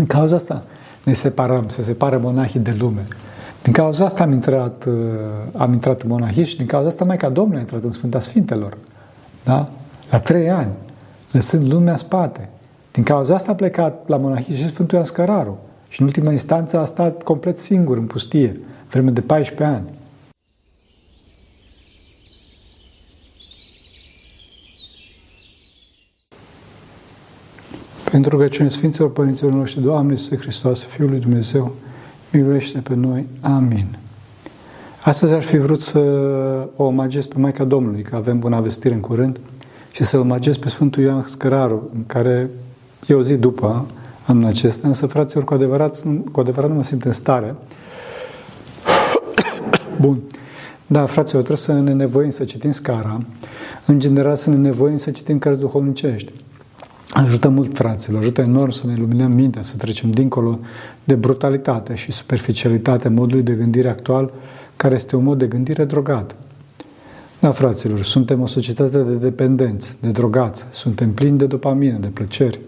Din cauza asta ne separăm, se separă monahii de lume. Din cauza asta am intrat, uh, am intrat în monahism și din cauza asta Maica Domnului a intrat în Sfânta Sfintelor. Da? La trei ani, lăsând lumea spate. Din cauza asta a plecat la monahism și Sfântul Ioan Scăraru. Și în ultima instanță a stat complet singur în pustie, vreme de 14 ani. Pentru că cine Sfinților Părinților noștri, Doamne Iisuse Hristos, Fiul lui Dumnezeu, miluiește pe noi. Amin. Astăzi aș fi vrut să o omagez pe Maica Domnului, că avem bună vestire în curând, și să-l omagez pe Sfântul Ioan Scăraru, în care e o zi după anul acesta, însă, fraților, cu adevărat, cu adevărat nu mă simt în stare. Bun. Da, fraților, trebuie să ne nevoim să citim scara, în general să ne nevoim să citim cărți duhovnicești. Ajută mult, fraților, ajută enorm să ne iluminăm mintea, să trecem dincolo de brutalitate și superficialitatea modului de gândire actual, care este un mod de gândire drogat. Da, fraților, suntem o societate de dependenți, de drogați, suntem plini de dopamină, de plăceri.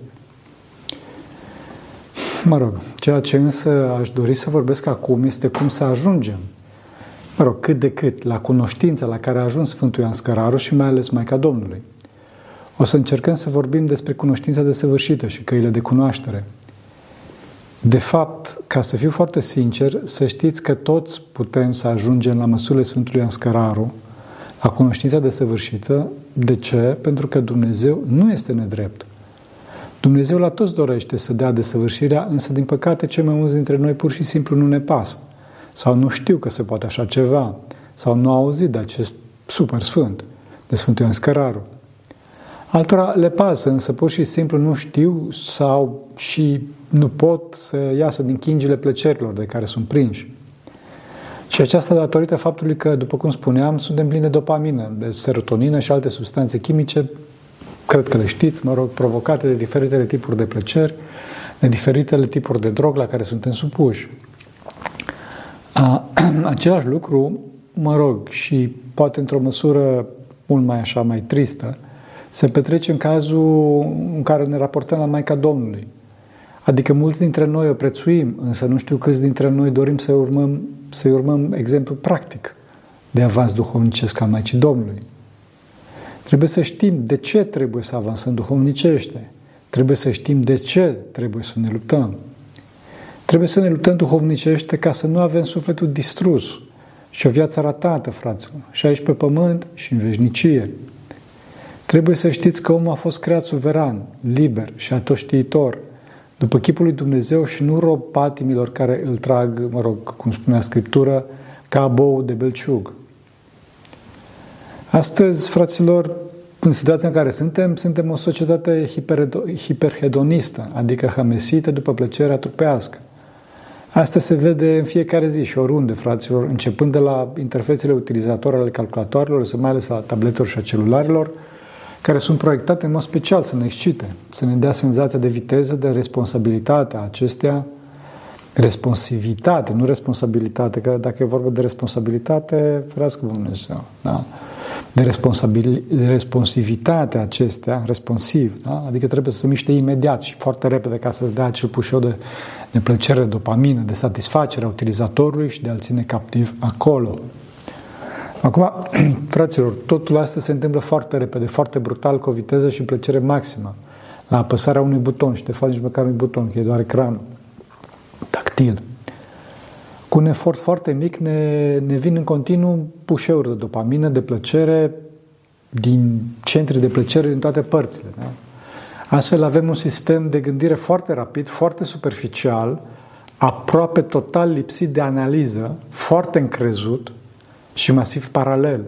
Mă rog, ceea ce însă aș dori să vorbesc acum este cum să ajungem, mă rog, cât de cât, la cunoștința la care a ajuns Sfântul Ioan Scăraru și mai ales Maica Domnului. O să încercăm să vorbim despre cunoștința desăvârșită și căile de cunoaștere. De fapt, ca să fiu foarte sincer, să știți că toți putem să ajungem la măsurile Sfântului Anscăraru, la cunoștința desăvârșită. De ce? Pentru că Dumnezeu nu este nedrept. Dumnezeu la toți dorește să dea desăvârșirea, însă, din păcate, cei mai mulți dintre noi pur și simplu nu ne pasă. Sau nu știu că se poate așa ceva. Sau nu au auzit de acest super sfânt, de Sfântul Ioan Scăraru. Altora le pasă, însă pur și simplu nu știu sau și nu pot să iasă din chingile plăcerilor de care sunt prinși. Și aceasta datorită faptului că, după cum spuneam, suntem plini de dopamină, de serotonină și alte substanțe chimice, cred că le știți, mă rog, provocate de diferitele tipuri de plăceri, de diferitele tipuri de drog la care suntem supuși. A, același lucru, mă rog, și poate într-o măsură mult mai așa, mai tristă, se petrece în cazul în care ne raportăm la Maica Domnului. Adică mulți dintre noi o prețuim, însă nu știu câți dintre noi dorim să urmăm, să urmăm exemplu practic de avans duhovnicesc al Maicii Domnului. Trebuie să știm de ce trebuie să avansăm duhovnicește. Trebuie să știm de ce trebuie să ne luptăm. Trebuie să ne luptăm duhovnicește ca să nu avem sufletul distrus și o viață ratată, fraților, și aici pe pământ și în veșnicie. Trebuie să știți că omul a fost creat suveran, liber și atoștiitor, după chipul lui Dumnezeu și nu rob patimilor care îl trag, mă rog, cum spunea Scriptură, ca bou de belciug. Astăzi, fraților, în situația în care suntem, suntem o societate hiperhedonistă, adică hamesită după plăcerea trupească. Asta se vede în fiecare zi și oriunde, fraților, începând de la interfețele utilizatoare ale calculatoarelor, să mai ales a tabletelor și a celularilor, care sunt proiectate în mod special să ne excite, să ne dea senzația de viteză, de responsabilitate a acestea, responsivitate, nu responsabilitate, că dacă e vorba de responsabilitate, ferească Dumnezeu, da? de, responsabil, de responsivitate acestea, responsiv, da? adică trebuie să se miște imediat și foarte repede ca să-ți dea acel pușeu de, de plăcere, de dopamină, de satisfacere a utilizatorului și de a-l ține captiv acolo. Acum, fraților, totul asta se întâmplă foarte repede, foarte brutal, cu o viteză și plăcere maximă. La apăsarea unui buton, și de fapt nici măcar un buton, că e doar ecran tactil. Cu un efort foarte mic ne, ne vin în continuu pușeuri de dopamină, de plăcere, din centri de plăcere din toate părțile. Da? Astfel avem un sistem de gândire foarte rapid, foarte superficial, aproape total lipsit de analiză, foarte încrezut, și masiv paralel.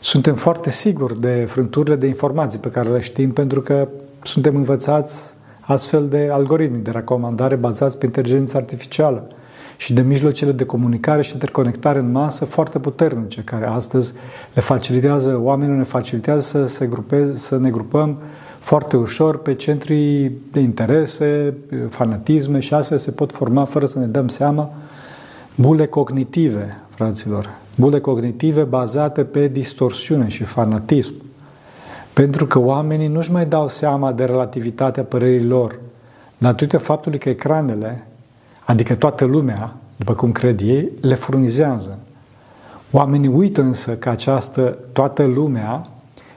Suntem foarte siguri de frânturile de informații pe care le știm pentru că suntem învățați astfel de algoritmi de recomandare bazați pe inteligență artificială și de mijloacele de comunicare și interconectare în masă foarte puternice, care astăzi le facilitează, oamenii ne facilitează să, se grupeze, să ne grupăm foarte ușor pe centrii de interese, fanatisme și astfel se pot forma, fără să ne dăm seama, bule cognitive, fraților, bule cognitive bazate pe distorsiune și fanatism. Pentru că oamenii nu-și mai dau seama de relativitatea părerii lor, datorită faptului că ecranele, adică toată lumea, după cum cred ei, le furnizează. Oamenii uită însă că această toată lumea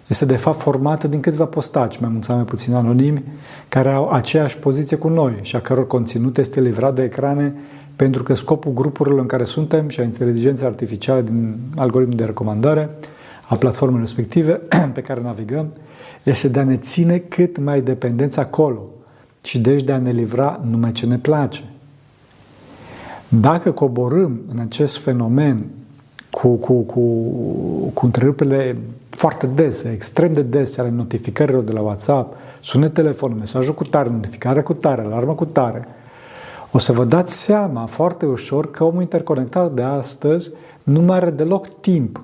este de fapt formată din câțiva postaci, mai mult sau mai puțin anonimi, care au aceeași poziție cu noi și a căror conținut este livrat de ecrane pentru că scopul grupurilor în care suntem și a inteligenței artificiale din algoritmul de recomandare a platformei respective pe care navigăm este de a ne ține cât mai dependenți acolo și deci de a ne livra numai ce ne place. Dacă coborâm în acest fenomen cu, cu, cu, cu întrerupele foarte dese, extrem de dese ale notificărilor de la WhatsApp, sunet telefonul, mesajul cu tare, notificarea cu tare, alarmă cu tare, o să vă dați seama foarte ușor că omul interconectat de astăzi nu mai are deloc timp.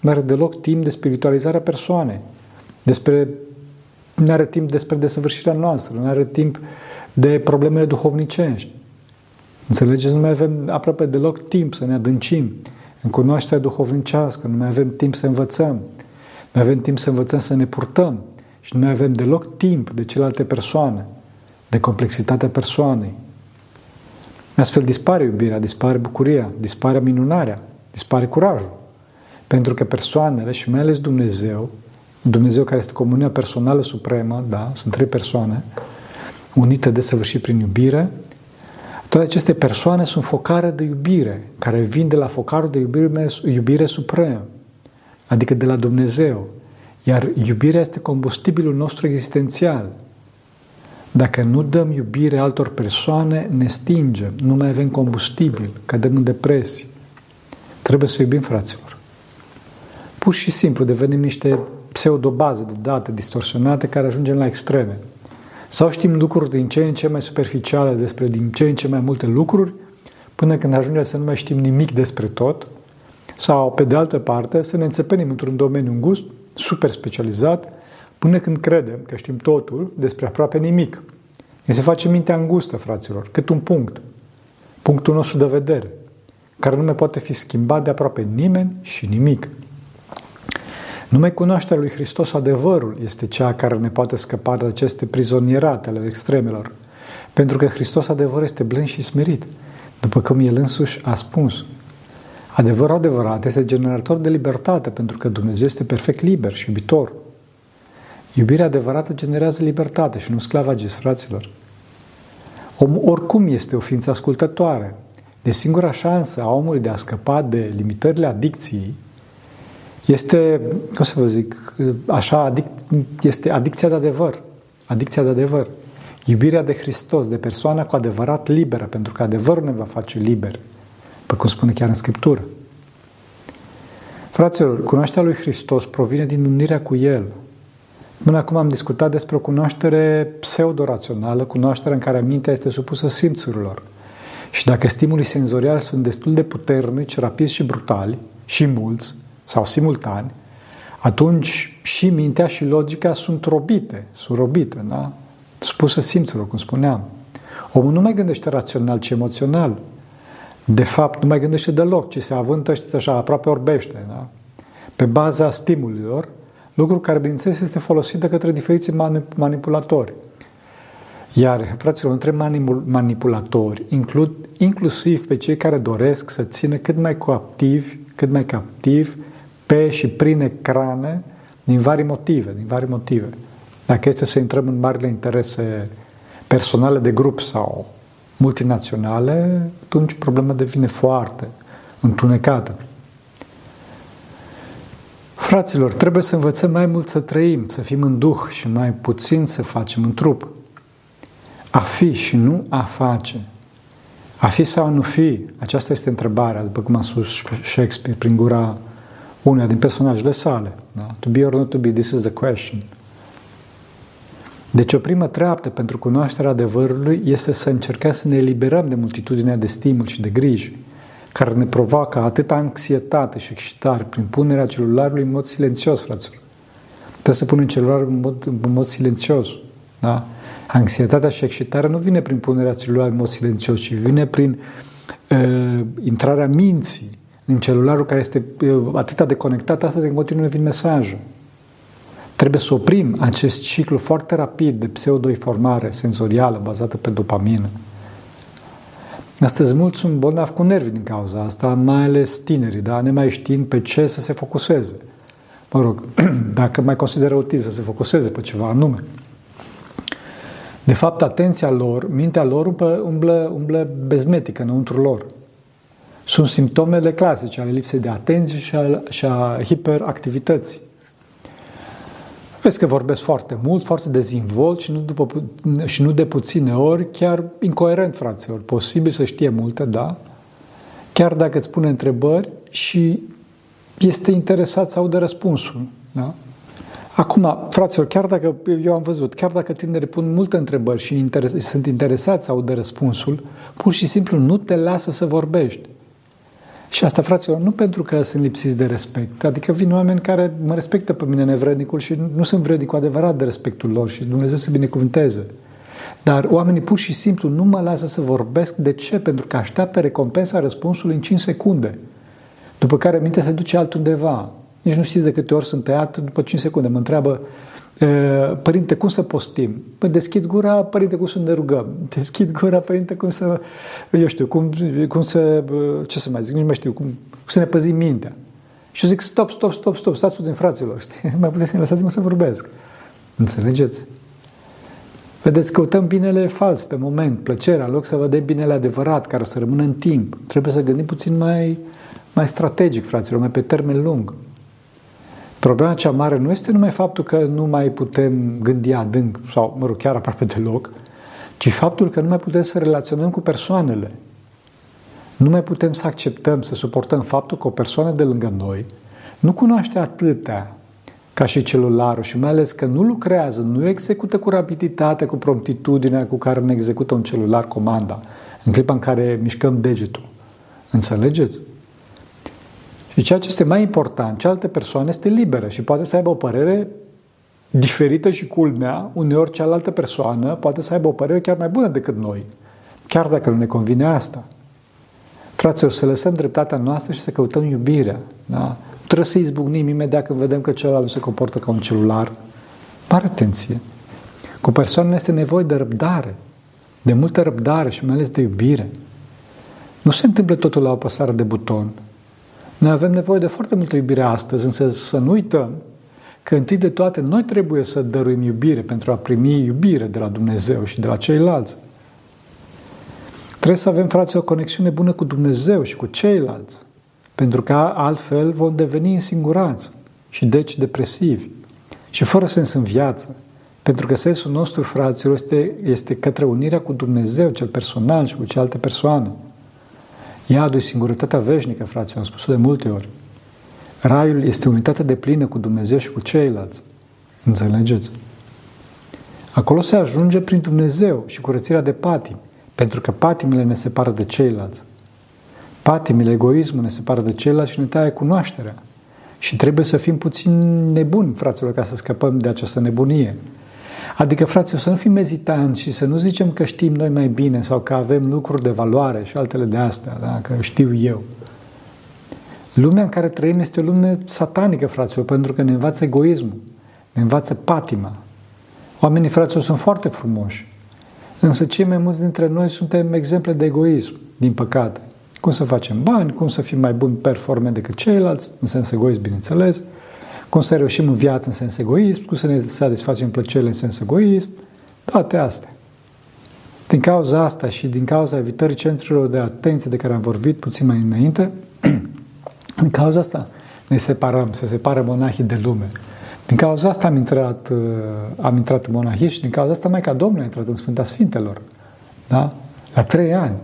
Nu are deloc timp de spiritualizarea persoanei, despre nu are timp despre desăvârșirea noastră, nu are timp de problemele duhovnicești. Înțelegeți? Nu mai avem aproape deloc timp să ne adâncim în cunoașterea duhovnicească, nu mai avem timp să învățăm, nu avem timp să învățăm să ne purtăm și nu mai avem deloc timp de celelalte persoane, de complexitatea persoanei. Astfel dispare iubirea, dispare bucuria, dispare minunarea, dispare curajul. Pentru că persoanele și mai ales Dumnezeu, Dumnezeu care este comunia personală supremă, da, sunt trei persoane, unite de săvârșit prin iubire, toate aceste persoane sunt focare de iubire, care vin de la focarul de iubire, iubire suprem, adică de la Dumnezeu. Iar iubirea este combustibilul nostru existențial. Dacă nu dăm iubire altor persoane, ne stingem, nu mai avem combustibil, cădem în depresie. Trebuie să iubim, fraților. Pur și simplu devenim niște pseudobaze de date distorsionate care ajungem la extreme. Sau știm lucruri din ce în ce mai superficiale despre din ce în ce mai multe lucruri, până când ajungem să nu mai știm nimic despre tot, sau, pe de altă parte, să ne înțepenim într-un domeniu îngust, super specializat, până când credem că știm totul despre aproape nimic. Ne se face mintea îngustă, fraților, cât un punct. Punctul nostru de vedere, care nu mai poate fi schimbat de aproape nimeni și nimic. Numai cunoașterea lui Hristos adevărul este cea care ne poate scăpa de aceste prizonierate ale extremelor. Pentru că Hristos adevăr este blând și smerit, după cum El însuși a spus. Adevărul adevărat este generator de libertate, pentru că Dumnezeu este perfect liber și iubitor. Iubirea adevărată generează libertate și nu sclavagis, fraților. Omul oricum este o ființă ascultătoare. De singura șansă a omului de a scăpa de limitările adicției este, cum să vă zic, așa, adic, este adicția de adevăr. Adicția de adevăr. Iubirea de Hristos, de persoana cu adevărat liberă, pentru că adevărul ne va face liber, pe cum spune chiar în Scriptură. Fraților, cunoașterea lui Hristos provine din unirea cu El. Până acum am discutat despre o cunoaștere pseudo-rațională, cunoașterea în care mintea este supusă simțurilor. Și dacă stimulii senzoriali sunt destul de puternici, rapizi și brutali, și mulți, sau simultani, atunci și mintea și logica sunt robite, sunt robite, da? Spusă simțurilor, cum spuneam. Omul nu mai gândește rațional, ci emoțional. De fapt, nu mai gândește deloc, ci se avântă, știți așa, aproape orbește, da? Pe baza stimulilor, lucru care, bineînțeles, este folosit de către diferiți manipulatori. Iar, fraților, între manipulatori includ inclusiv pe cei care doresc să țină cât mai captivi, cât mai captiv pe și prin ecrane din vari motive, din vari motive. Dacă este să intrăm în marile interese personale de grup sau multinaționale, atunci problema devine foarte întunecată. Fraților, trebuie să învățăm mai mult să trăim, să fim în duh și mai puțin să facem în trup. A fi și nu a face. A fi sau a nu fi? Aceasta este întrebarea, după cum a spus Shakespeare prin gura una din personajele sale. Da? To be or not to be, this is the question. Deci o primă treaptă pentru cunoașterea adevărului este să încercăm să ne eliberăm de multitudinea de stimuli și de griji care ne provoacă atâta anxietate și excitare prin punerea celularului în mod silențios, fraților. Trebuie să punem celularul în mod, în mod silențios. Da? Anxietatea și excitarea nu vine prin punerea celularului în mod silențios, ci vine prin uh, intrarea minții în celularul care este uh, atât de conectat, astăzi în continuu vin mesajul. Trebuie să oprim acest ciclu foarte rapid de pseudoinformare senzorială bazată pe dopamină. Astăzi mulți sunt bolnavi cu nervi din cauza asta, mai ales tinerii, da? ne mai știind pe ce să se focuseze. Mă rog, dacă mai consideră util să se focuseze pe ceva anume. De fapt, atenția lor, mintea lor umblă, umblă, umblă bezmetică înăuntru lor. Sunt simptomele clasice ale lipsei de atenție și a, și a hiperactivității. Vezi că vorbesc foarte mult, foarte dezinvolt și nu, după, și nu de puține ori, chiar incoerent, fraților. Posibil să știe multe, da? Chiar dacă îți pune întrebări și este interesat să audă răspunsul, da? Acum, fraților, chiar dacă eu am văzut, chiar dacă tinerii pun multe întrebări și interes, sunt interesați să audă răspunsul, pur și simplu nu te lasă să vorbești. Și asta, fraților, nu pentru că sunt lipsiți de respect. Adică vin oameni care mă respectă pe mine nevrednicul și nu sunt vrednic cu adevărat de respectul lor și Dumnezeu să binecuvânteze. Dar oamenii pur și simplu nu mă lasă să vorbesc. De ce? Pentru că așteaptă recompensa răspunsului în 5 secunde. După care mintea se duce altundeva. Nici nu știți de câte ori sunt tăiat după 5 secunde. Mă întreabă, Părinte, cum să postim? Păi deschid gura, Părinte, cum să ne rugăm? Deschid gura, Părinte, cum să, eu știu, cum, cum să, ce să mai zic, nici nu mai știu, cum, cum să ne păzim mintea. Și eu zic, stop, stop, stop, stop, stați puțin, fraților, știi? Mai puțin, lăsați-mă să vorbesc. Înțelegeți? Vedeți, căutăm binele fals pe moment, plăcerea, în loc să vedem binele adevărat, care o să rămână în timp. Trebuie să gândim puțin mai, mai strategic, fraților, mai pe termen lung. Problema cea mare nu este numai faptul că nu mai putem gândi adânc, sau, mă rog, chiar aproape deloc, ci faptul că nu mai putem să relaționăm cu persoanele. Nu mai putem să acceptăm, să suportăm faptul că o persoană de lângă noi nu cunoaște atâtea ca și celularul și mai ales că nu lucrează, nu execută cu rapiditate, cu promptitudinea cu care ne execută un celular comanda în clipa în care mișcăm degetul. Înțelegeți? Și ceea ce este mai important, cealaltă persoană este liberă și poate să aibă o părere diferită și culmea, uneori cealaltă persoană poate să aibă o părere chiar mai bună decât noi, chiar dacă nu ne convine asta. Fraților, să lăsăm dreptatea noastră și să căutăm iubirea. Da? Trebuie să izbucnim imediat când vedem că celălalt nu se comportă ca un celular. Mare atenție! Cu persoanele este nevoie de răbdare, de multă răbdare și mai ales de iubire. Nu se întâmplă totul la o apăsare de buton. Noi avem nevoie de foarte multă iubire astăzi, însă să nu uităm că întâi de toate noi trebuie să dăruim iubire pentru a primi iubire de la Dumnezeu și de la ceilalți. Trebuie să avem, frații, o conexiune bună cu Dumnezeu și cu ceilalți, pentru că altfel vom deveni însingurați și deci depresivi și fără sens în viață. Pentru că sensul nostru, fraților, este, este către unirea cu Dumnezeu, cel personal și cu celelalte persoane. Iadul e singurătatea veșnică, fraților, am spus-o de multe ori. Raiul este unitatea de plină cu Dumnezeu și cu ceilalți. Înțelegeți? Acolo se ajunge prin Dumnezeu și curățirea de patimi, pentru că patimile ne separă de ceilalți. Patimile, egoismul ne separă de ceilalți și ne taie cunoașterea. Și trebuie să fim puțin nebuni, fraților, ca să scăpăm de această nebunie. Adică, fraților, să nu fim ezitanți și să nu zicem că știm noi mai bine sau că avem lucruri de valoare și altele de astea, da? că știu eu. Lumea în care trăim este o lume satanică, fraților, pentru că ne învață egoismul, ne învață patima. Oamenii, fraților, sunt foarte frumoși, însă cei mai mulți dintre noi suntem exemple de egoism, din păcate. Cum să facem bani, cum să fim mai buni performe decât ceilalți, în sens egoist, bineînțeles, cum să reușim în viață în sens egoist, cum să ne satisfacem plăcerile în sens egoist, toate astea. Din cauza asta și din cauza evitării centrurilor de atenție de care am vorbit puțin mai înainte, din cauza asta ne separăm, se separă monahii de lume. Din cauza asta am intrat, uh, am intrat în monahism și din cauza asta Maica Domnului a intrat în Sfânta Sfintelor. Da? La trei ani,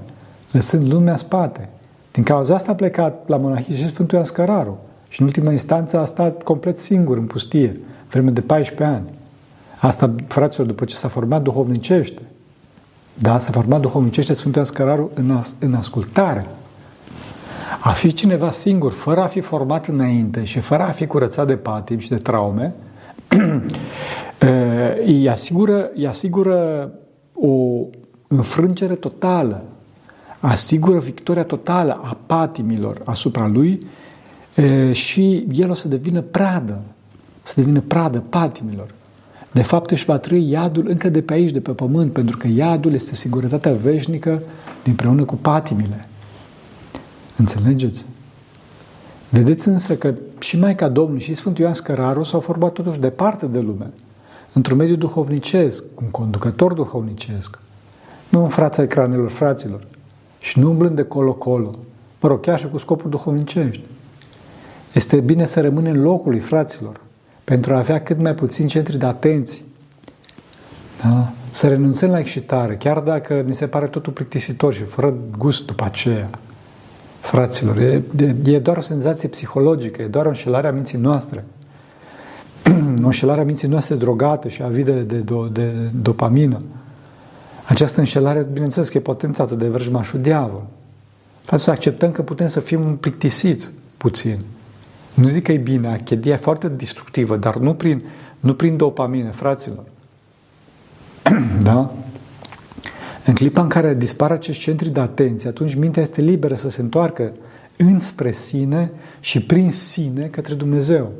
lăsând lumea spate. Din cauza asta a plecat la monahism și Sfântul Ioan Scăraru. Și în ultima instanță a stat complet singur în pustie, vreme de 14 ani. Asta, fraților, după ce s-a format duhovnicește. Da, s-a format duhovnicește Sfântul Ascăraru în, as, în ascultare. A fi cineva singur, fără a fi format înainte și fără a fi curățat de patim și de traume, îi asigură, îi asigură o înfrângere totală, asigură victoria totală a patimilor asupra lui și el o să devină pradă să devină pradă patimilor. De fapt, își va trăi iadul încă de pe aici, de pe pământ, pentru că iadul este sigurătatea veșnică dinpreună cu patimile. Înțelegeți? Vedeți însă că și Maica Domnului și Sfântul Ioan Scăraru s-au format totuși departe de lume, într-un mediu duhovnicesc, un conducător duhovnicesc, nu în frața ecranelor fraților și nu umblând de colo-colo, mă rog, chiar și cu scopuri duhovnicești. Este bine să rămânem în locul lui fraților, pentru a avea cât mai puțin centri de atenție. Da? Să renunțăm la excitare, chiar dacă ni se pare totul plictisitor și fără gust după aceea. Fraților, e, e doar o senzație psihologică, e doar o înșelare a minții noastre. o înșelare a minții noastre drogată și avidă de, de, de dopamină. Această înșelare, bineînțeles că e potențată de vrăjmașul diavol. Față să acceptăm că putem să fim plictisiți puțin. Nu zic că e bine, achedia e foarte destructivă, dar nu prin, nu prin dopamină, fraților. da? În clipa în care dispar acești centri de atenție, atunci mintea este liberă să se întoarcă înspre sine și prin sine către Dumnezeu.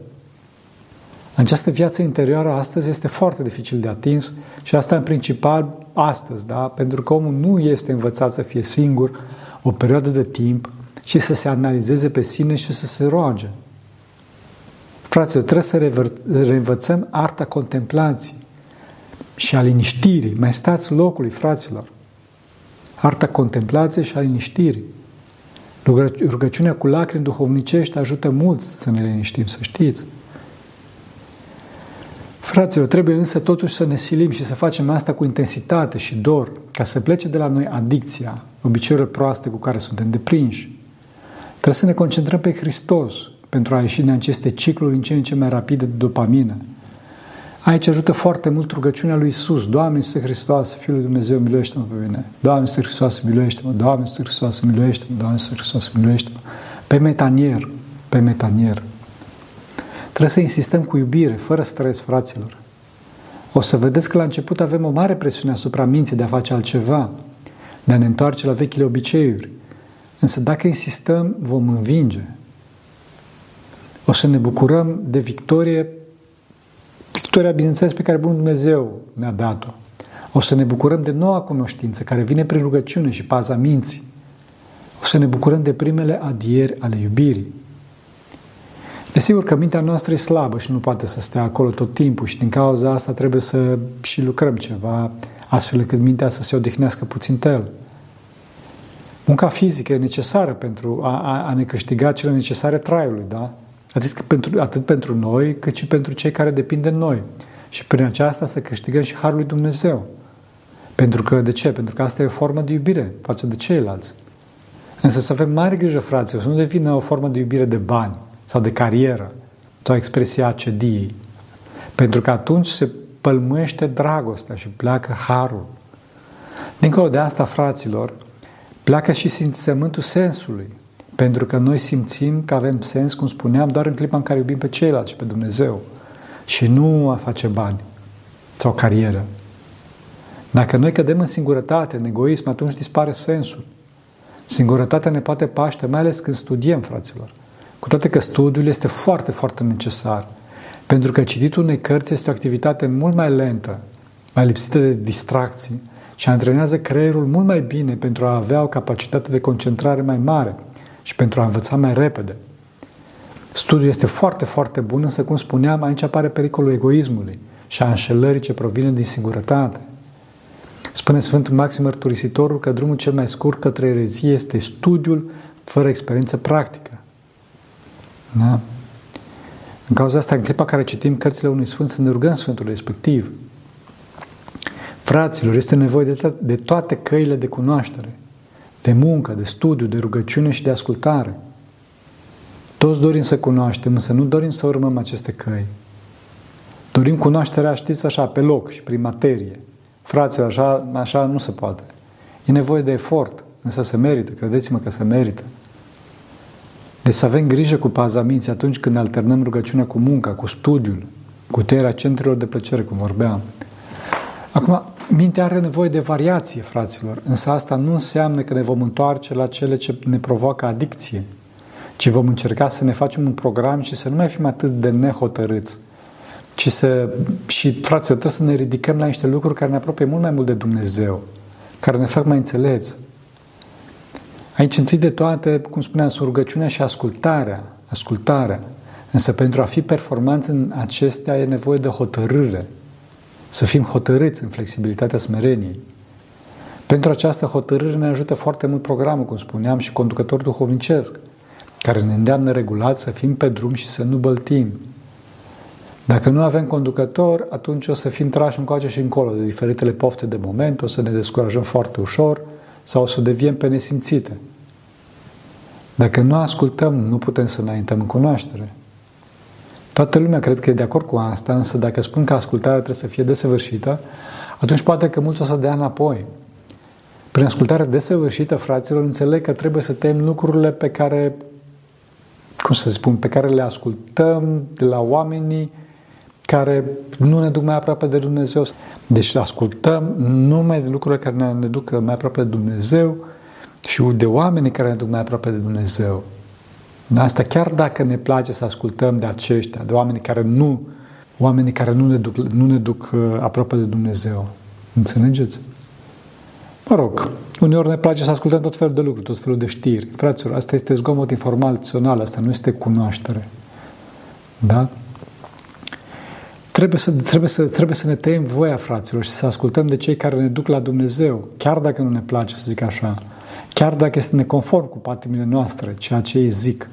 Această viață interioară astăzi este foarte dificil de atins și asta în principal astăzi, da? pentru că omul nu este învățat să fie singur o perioadă de timp și să se analizeze pe sine și să se roage. Fraților, trebuie să reînvățăm arta contemplației și a liniștirii. Mai stați locului, fraților. Arta contemplației și a liniștirii. Rugăciunea cu lacrimi duhovnicești ajută mult să ne liniștim, să știți. Fraților, trebuie însă totuși să ne silim și să facem asta cu intensitate și dor, ca să plece de la noi adicția, obiceiurile proaste cu care suntem deprinși. Trebuie să ne concentrăm pe Hristos pentru a ieși din aceste cicluri în ce în ce mai rapide de dopamină. Aici ajută foarte mult rugăciunea lui Isus. Doamne Iisus Hristos, Fiul lui Dumnezeu, miluiește-mă pe mine. Doamne Iisus Hristos, miluiește-mă. Doamne Iisus Hristos, miluiește-mă. Doamne Iisus Hristos, miluiește-mă. Pe metanier, pe metanier. Trebuie să insistăm cu iubire, fără stres, fraților. O să vedeți că la început avem o mare presiune asupra minții de a face altceva, de a ne întoarce la vechile obiceiuri. Însă dacă insistăm, vom învinge. O să ne bucurăm de victorie, victoria, bineînțeles, pe care Bunul Dumnezeu ne-a dat-o. O să ne bucurăm de noua cunoștință care vine prin rugăciune și paza minții. O să ne bucurăm de primele adieri ale iubirii. Desigur că mintea noastră e slabă și nu poate să stea acolo tot timpul și din cauza asta trebuie să și lucrăm ceva astfel încât mintea să se odihnească puțin tel. Munca fizică e necesară pentru a, a, a ne câștiga cele necesare traiului, da? Atât pentru, atât pentru noi, cât și pentru cei care depind de noi. Și prin aceasta să câștigăm și Harul lui Dumnezeu. Pentru că, de ce? Pentru că asta e o formă de iubire față de ceilalți. Însă să avem mare grijă, fraților, să nu devină o formă de iubire de bani sau de carieră sau expresia cediei. Pentru că atunci se pălmuiește dragostea și pleacă harul. Dincolo de asta, fraților, pleacă și simțământul sensului. Pentru că noi simțim că avem sens, cum spuneam, doar în clipa în care iubim pe ceilalți și pe Dumnezeu. Și nu a face bani sau carieră. Dacă noi cădem în singurătate, în egoism, atunci dispare sensul. Singurătatea ne poate paște, mai ales când studiem, fraților. Cu toate că studiul este foarte, foarte necesar. Pentru că cititul unei cărți este o activitate mult mai lentă, mai lipsită de distracții și antrenează creierul mult mai bine pentru a avea o capacitate de concentrare mai mare și pentru a învăța mai repede. Studiul este foarte, foarte bun, însă, cum spuneam, aici apare pericolul egoismului și a înșelării ce provine din singurătate. Spune Sfântul Maxim Mărturisitorul că drumul cel mai scurt către erezie este studiul fără experiență practică. Da? În cauza asta, în clipa care citim cărțile unui sfânt, să ne rugăm Sfântul respectiv. Fraților, este nevoie de, to- de toate căile de cunoaștere, de muncă, de studiu, de rugăciune și de ascultare. Toți dorim să cunoaștem, însă nu dorim să urmăm aceste căi. Dorim cunoașterea, știți, așa, pe loc și prin materie. Fraților, așa, așa nu se poate. E nevoie de efort, însă se merită, credeți-mă că se merită. Deci să avem grijă cu paza minții atunci când alternăm rugăciunea cu munca, cu studiul, cu tăierea centrilor de plăcere, cum vorbeam. Acum, mintea are nevoie de variație, fraților, însă asta nu înseamnă că ne vom întoarce la cele ce ne provoacă adicție, ci vom încerca să ne facem un program și să nu mai fim atât de nehotărâți ci să, și fraților, trebuie să ne ridicăm la niște lucruri care ne apropie mult mai mult de Dumnezeu, care ne fac mai înțelepți. Aici, întâi de toate, cum spuneam, sunt rugăciunea și ascultarea. Ascultarea. Însă pentru a fi performanți în acestea e nevoie de hotărâre. Să fim hotărâți în flexibilitatea smereniei. Pentru această hotărâre ne ajută foarte mult programul, cum spuneam, și conducător duhovnicesc, care ne îndeamnă regulat să fim pe drum și să nu băltim. Dacă nu avem conducător, atunci o să fim trași încoace și încolo de diferitele pofte de moment, o să ne descurajăm foarte ușor sau o să deviem pe nesimțite. Dacă nu ascultăm, nu putem să înaintăm în cunoaștere. Toată lumea cred că e de acord cu asta, însă dacă spun că ascultarea trebuie să fie desăvârșită, atunci poate că mulți o să dea înapoi. Prin ascultarea desăvârșită, fraților, înțeleg că trebuie să tem lucrurile pe care, cum să spun, pe care le ascultăm de la oamenii care nu ne duc mai aproape de Dumnezeu. Deci ascultăm numai de lucrurile care ne duc mai aproape de Dumnezeu și de oamenii care ne duc mai aproape de Dumnezeu. Asta chiar dacă ne place să ascultăm de aceștia, de oamenii care nu, oamenii care nu ne duc, nu ne duc uh, aproape de Dumnezeu. Înțelegeți? Mă rog, uneori ne place să ascultăm tot felul de lucruri, tot felul de știri. Fraților, asta este zgomot informațional, asta nu este cunoaștere. Da? Trebuie să, trebuie, să, trebuie să ne tăiem voia, fraților, și să ascultăm de cei care ne duc la Dumnezeu, chiar dacă nu ne place, să zic așa, chiar dacă este neconform cu patimile noastre, ceea ce ei zic.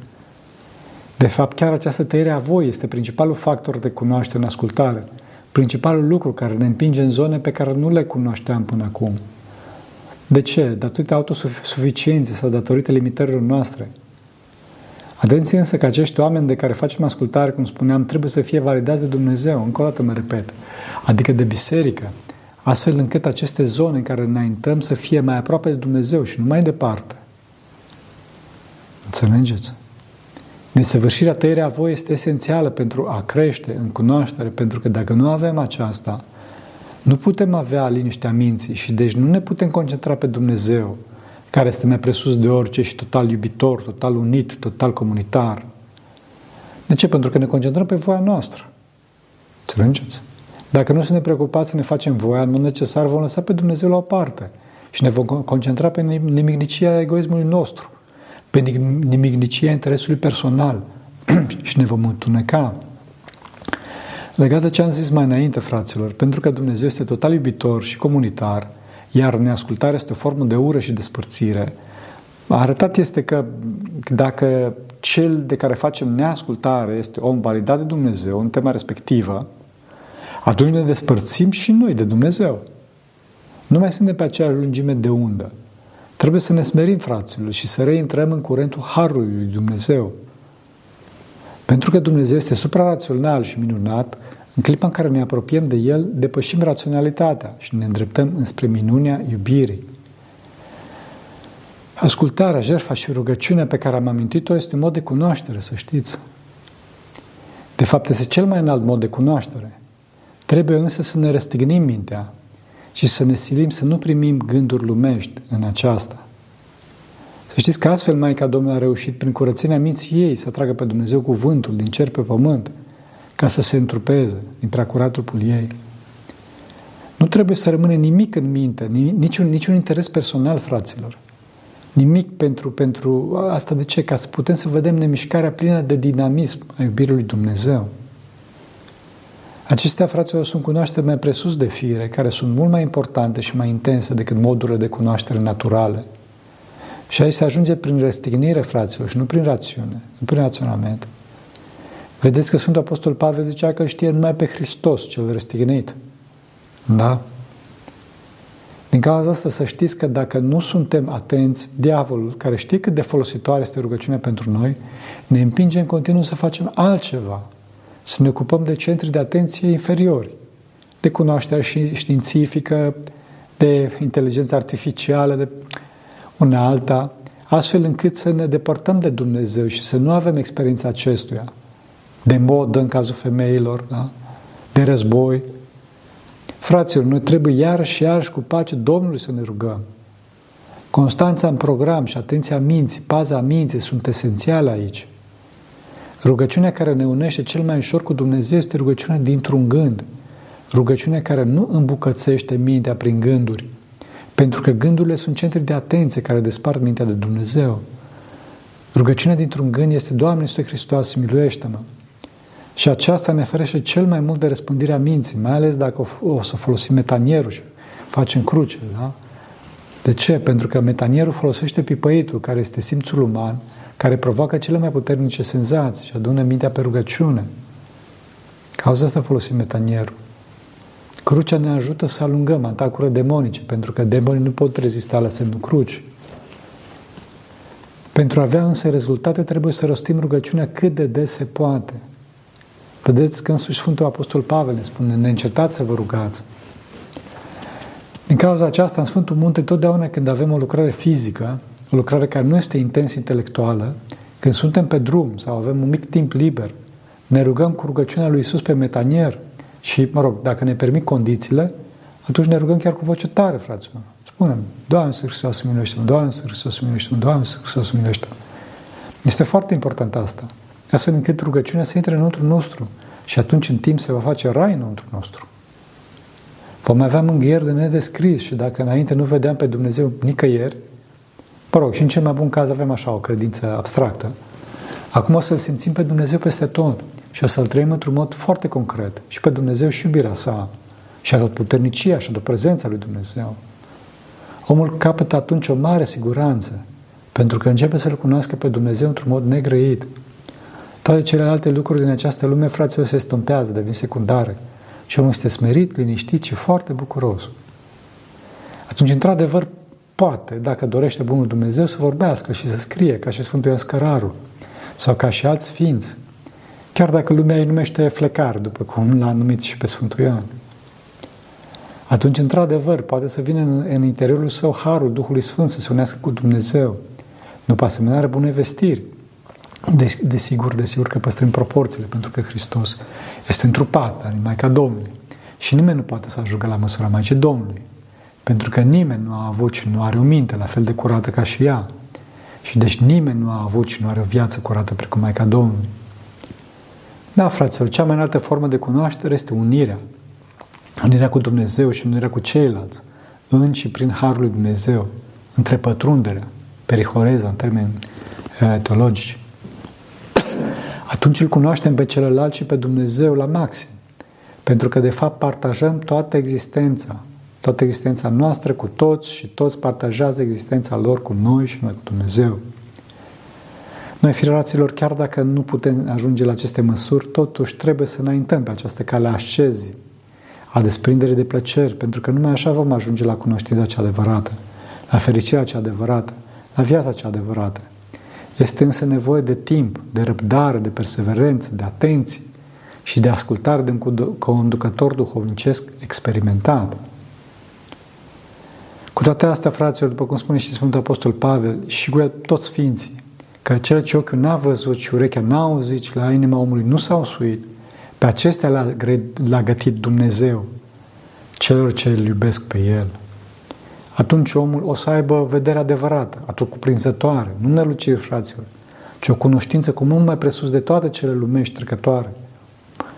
De fapt, chiar această tăiere a voii este principalul factor de cunoaștere în ascultare, principalul lucru care ne împinge în zone pe care nu le cunoșteam până acum. De ce? Datorită autosuficienței sau datorită limitărilor noastre. Atenție însă că acești oameni de care facem ascultare, cum spuneam, trebuie să fie validați de Dumnezeu, încă o dată mă repet, adică de biserică, astfel încât aceste zone în care înaintăm să fie mai aproape de Dumnezeu și nu mai departe. Înțelegeți? Desăvârșirea tăierea a voi este esențială pentru a crește în cunoaștere, pentru că dacă nu avem aceasta, nu putem avea liniștea minții și deci nu ne putem concentra pe Dumnezeu, care este mai presus de orice și total iubitor, total unit, total comunitar. De ce? Pentru că ne concentrăm pe voia noastră. Înțelegeți? Dacă nu suntem preocupați să ne facem voia, în mod necesar vom lăsa pe Dumnezeu la o parte și ne vom concentra pe nimicnicia egoismului nostru, pe nimicnicia interesului personal și ne vom întuneca. Legat de ce am zis mai înainte, fraților, pentru că Dumnezeu este total iubitor și comunitar, iar neascultarea este o formă de ură și despărțire, arătat este că dacă cel de care facem neascultare este om validat de Dumnezeu în tema respectivă, atunci ne despărțim și noi de Dumnezeu. Nu mai suntem pe aceeași lungime de undă. Trebuie să ne smerim, fraților, și să reintrăm în curentul Harului lui Dumnezeu. Pentru că Dumnezeu este suprarațional și minunat, în clipa în care ne apropiem de El, depășim raționalitatea și ne îndreptăm înspre minunea iubirii. Ascultarea, jertfa și rugăciunea pe care am amintit-o este mod de cunoaștere, să știți. De fapt, este cel mai înalt mod de cunoaștere. Trebuie însă să ne răstignim mintea și să ne silim să nu primim gânduri lumești în aceasta. Să știți că astfel Maica Domnului a reușit prin curățenia minții ei să atragă pe Dumnezeu cuvântul din cer pe pământ, ca să se întrupeze din preacurat trupul ei. Nu trebuie să rămâne nimic în minte, niciun, niciun interes personal, fraților. Nimic pentru, pentru asta de ce? Ca să putem să vedem nemișcarea plină de dinamism a iubirii lui Dumnezeu. Acestea, fraților, sunt cunoașteri mai presus de fire, care sunt mult mai importante și mai intense decât modurile de cunoaștere naturale. Și aici se ajunge prin răstignire, fraților, și nu prin rațiune, nu prin raționament. Vedeți că Sfântul Apostol Pavel zicea că îl știe numai pe Hristos cel răstignit. Da? Din cauza asta să știți că dacă nu suntem atenți, diavolul, care știe cât de folositoare este rugăciunea pentru noi, ne împinge în continuu să facem altceva, să ne ocupăm de centri de atenție inferiori, de cunoaștere științifică, de inteligență artificială, de una alta, astfel încât să ne depărtăm de Dumnezeu și să nu avem experiența acestuia, de modă în cazul femeilor, da? de război. Fraților, noi trebuie iarăși și iarăși cu pace Domnului să ne rugăm. Constanța în program și atenția minții, paza minții sunt esențiale aici. Rugăciunea care ne unește cel mai ușor cu Dumnezeu este rugăciunea dintr-un gând. Rugăciunea care nu îmbucățește mintea prin gânduri, pentru că gândurile sunt centri de atenție care despart mintea de Dumnezeu. Rugăciunea dintr-un gând este Doamne Iisuse Hristos, miluiește-mă! Și aceasta ne ferește cel mai mult de răspândirea minții, mai ales dacă o să folosim metanierul și facem cruce. Da? De ce? Pentru că metanierul folosește pipăitul, care este simțul uman, care provoacă cele mai puternice senzații și adună mintea pe rugăciune. Cauza asta folosim metanierul. Crucea ne ajută să alungăm atacurile demonice, pentru că demonii nu pot rezista la semnul cruci. Pentru a avea însă rezultate, trebuie să rostim rugăciunea cât de des se poate. Vedeți că însuși Sfântul Apostol Pavel ne spune, neîncetați să vă rugați. Din cauza aceasta, în Sfântul Munte, totdeauna când avem o lucrare fizică, o lucrare care nu este intens intelectuală, când suntem pe drum sau avem un mic timp liber, ne rugăm cu rugăciunea lui Isus pe metanier și, mă rog, dacă ne permit condițiile, atunci ne rugăm chiar cu voce tare, fraților. Spunem, Doamne Iisus Hristos, miluiește-mă, Doamne Iisus Hristos, miluiește-mă, Doamne Iisus Hristos, miluiește-mă. Este foarte important asta. Astfel încât rugăciunea să intre înăuntru nostru și atunci în timp se va face rai înăuntru nostru. Vom avea mânghieri de nedescris și dacă înainte nu vedeam pe Dumnezeu nicăieri, mă rog, și în cel mai bun caz avem așa o credință abstractă, acum o să-L simțim pe Dumnezeu peste tot și o să-L trăim într-un mod foarte concret și pe Dumnezeu și iubirea sa și a tot puternicia și a tot prezența lui Dumnezeu. Omul capătă atunci o mare siguranță, pentru că începe să-L cunoască pe Dumnezeu într-un mod negrăit. Toate celelalte lucruri din această lume, fraților, se stompează, devin secundare. Și omul este smerit, liniștit și foarte bucuros. Atunci, într-adevăr, poate, dacă dorește Bunul Dumnezeu, să vorbească și să scrie, ca și Sfântul Ioan Scăraru, sau ca și alți sfinți, chiar dacă lumea îi numește flecar, după cum l-a numit și pe Sfântul Ioan. Atunci, într-adevăr, poate să vină în, în interiorul său harul Duhului Sfânt să se unească cu Dumnezeu, după asemănare bune vestiri. Desigur, de desigur că păstrăm proporțiile, pentru că Hristos este întrupat, în Maica Domnului. Și nimeni nu poate să ajungă la măsura Maicii Domnului. Pentru că nimeni nu a avut și nu are o minte la fel de curată ca și ea. Și deci nimeni nu a avut și nu are o viață curată precum Maica Domnului. Da, fraților, cea mai înaltă formă de cunoaștere este unirea. Unirea cu Dumnezeu și unirea cu ceilalți, în și prin Harul lui Dumnezeu, întrepătrunderea, perihoreza în termeni eh, teologici. Atunci îl cunoaștem pe celălalt și pe Dumnezeu la maxim. Pentru că, de fapt, partajăm toată existența, toată existența noastră cu toți și toți partajează existența lor cu noi și noi cu Dumnezeu. Noi, firaților, chiar dacă nu putem ajunge la aceste măsuri, totuși trebuie să înaintăm pe această cale a ascezii, a desprinderii de plăceri, pentru că numai așa vom ajunge la cunoștința cea adevărată, la fericirea cea adevărată, la viața cea adevărată. Este însă nevoie de timp, de răbdare, de perseverență, de atenție și de ascultare de un conducător duhovnicesc experimentat. Cu toate astea, fraților, după cum spune și Sfântul Apostol Pavel și cu toți Sfinții, că cel ce ochiul n-a văzut și urechea n-a auzit și la inima omului nu s-au suit, pe acestea l-a, gătit Dumnezeu celor ce îl iubesc pe El. Atunci omul o să aibă vedere adevărată, atunci cuprinzătoare, nu năluciri, fraților, ci o cunoștință cu mult mai presus de toate cele lumești trecătoare,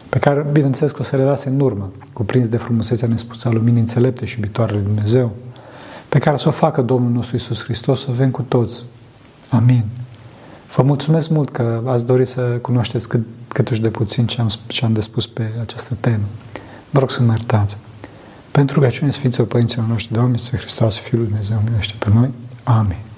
pe care, bineînțeles, că o să le lase în urmă, cuprins de frumusețea nespusă a luminii înțelepte și iubitoare de Dumnezeu, pe care să o facă Domnul nostru Isus Hristos, să vem cu toți. Amin. Vă mulțumesc mult că ați dorit să cunoașteți cât, câtuși de puțin ce am, ce am de spus pe această temă. Vă rog să mă iertați. Pentru rugăciune Sfinților Părinților noștri, Doamne, Hristos, Fiul Lui Dumnezeu, miluiește pe noi. Amin.